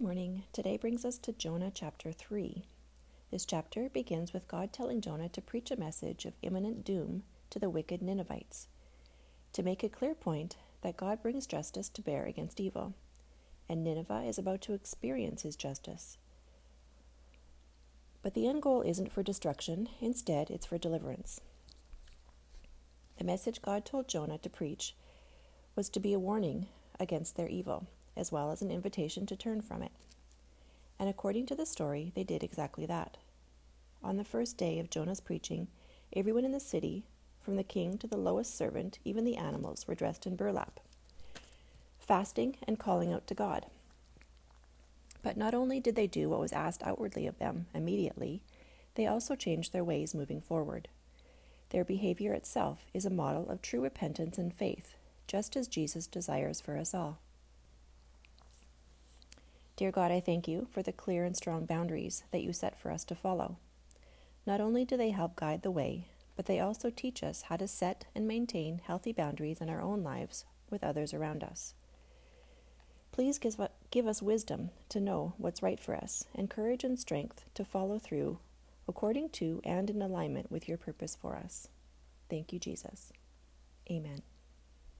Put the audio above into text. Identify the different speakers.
Speaker 1: Good morning. Today brings us to Jonah chapter 3. This chapter begins with God telling Jonah to preach a message of imminent doom to the wicked Ninevites, to make a clear point that God brings justice to bear against evil, and Nineveh is about to experience his justice. But the end goal isn't for destruction, instead, it's for deliverance. The message God told Jonah to preach was to be a warning against their evil as well as an invitation to turn from it. And according to the story, they did exactly that. On the first day of Jonah's preaching, everyone in the city, from the king to the lowest servant, even the animals, were dressed in burlap, fasting and calling out to God. But not only did they do what was asked outwardly of them immediately, they also changed their ways moving forward. Their behavior itself is a model of true repentance and faith, just as Jesus desires for us all. Dear God, I thank you for the clear and strong boundaries that you set for us to follow. Not only do they help guide the way, but they also teach us how to set and maintain healthy boundaries in our own lives with others around us. Please give us wisdom to know what's right for us and courage and strength to follow through according to and in alignment with your purpose for us. Thank you, Jesus. Amen.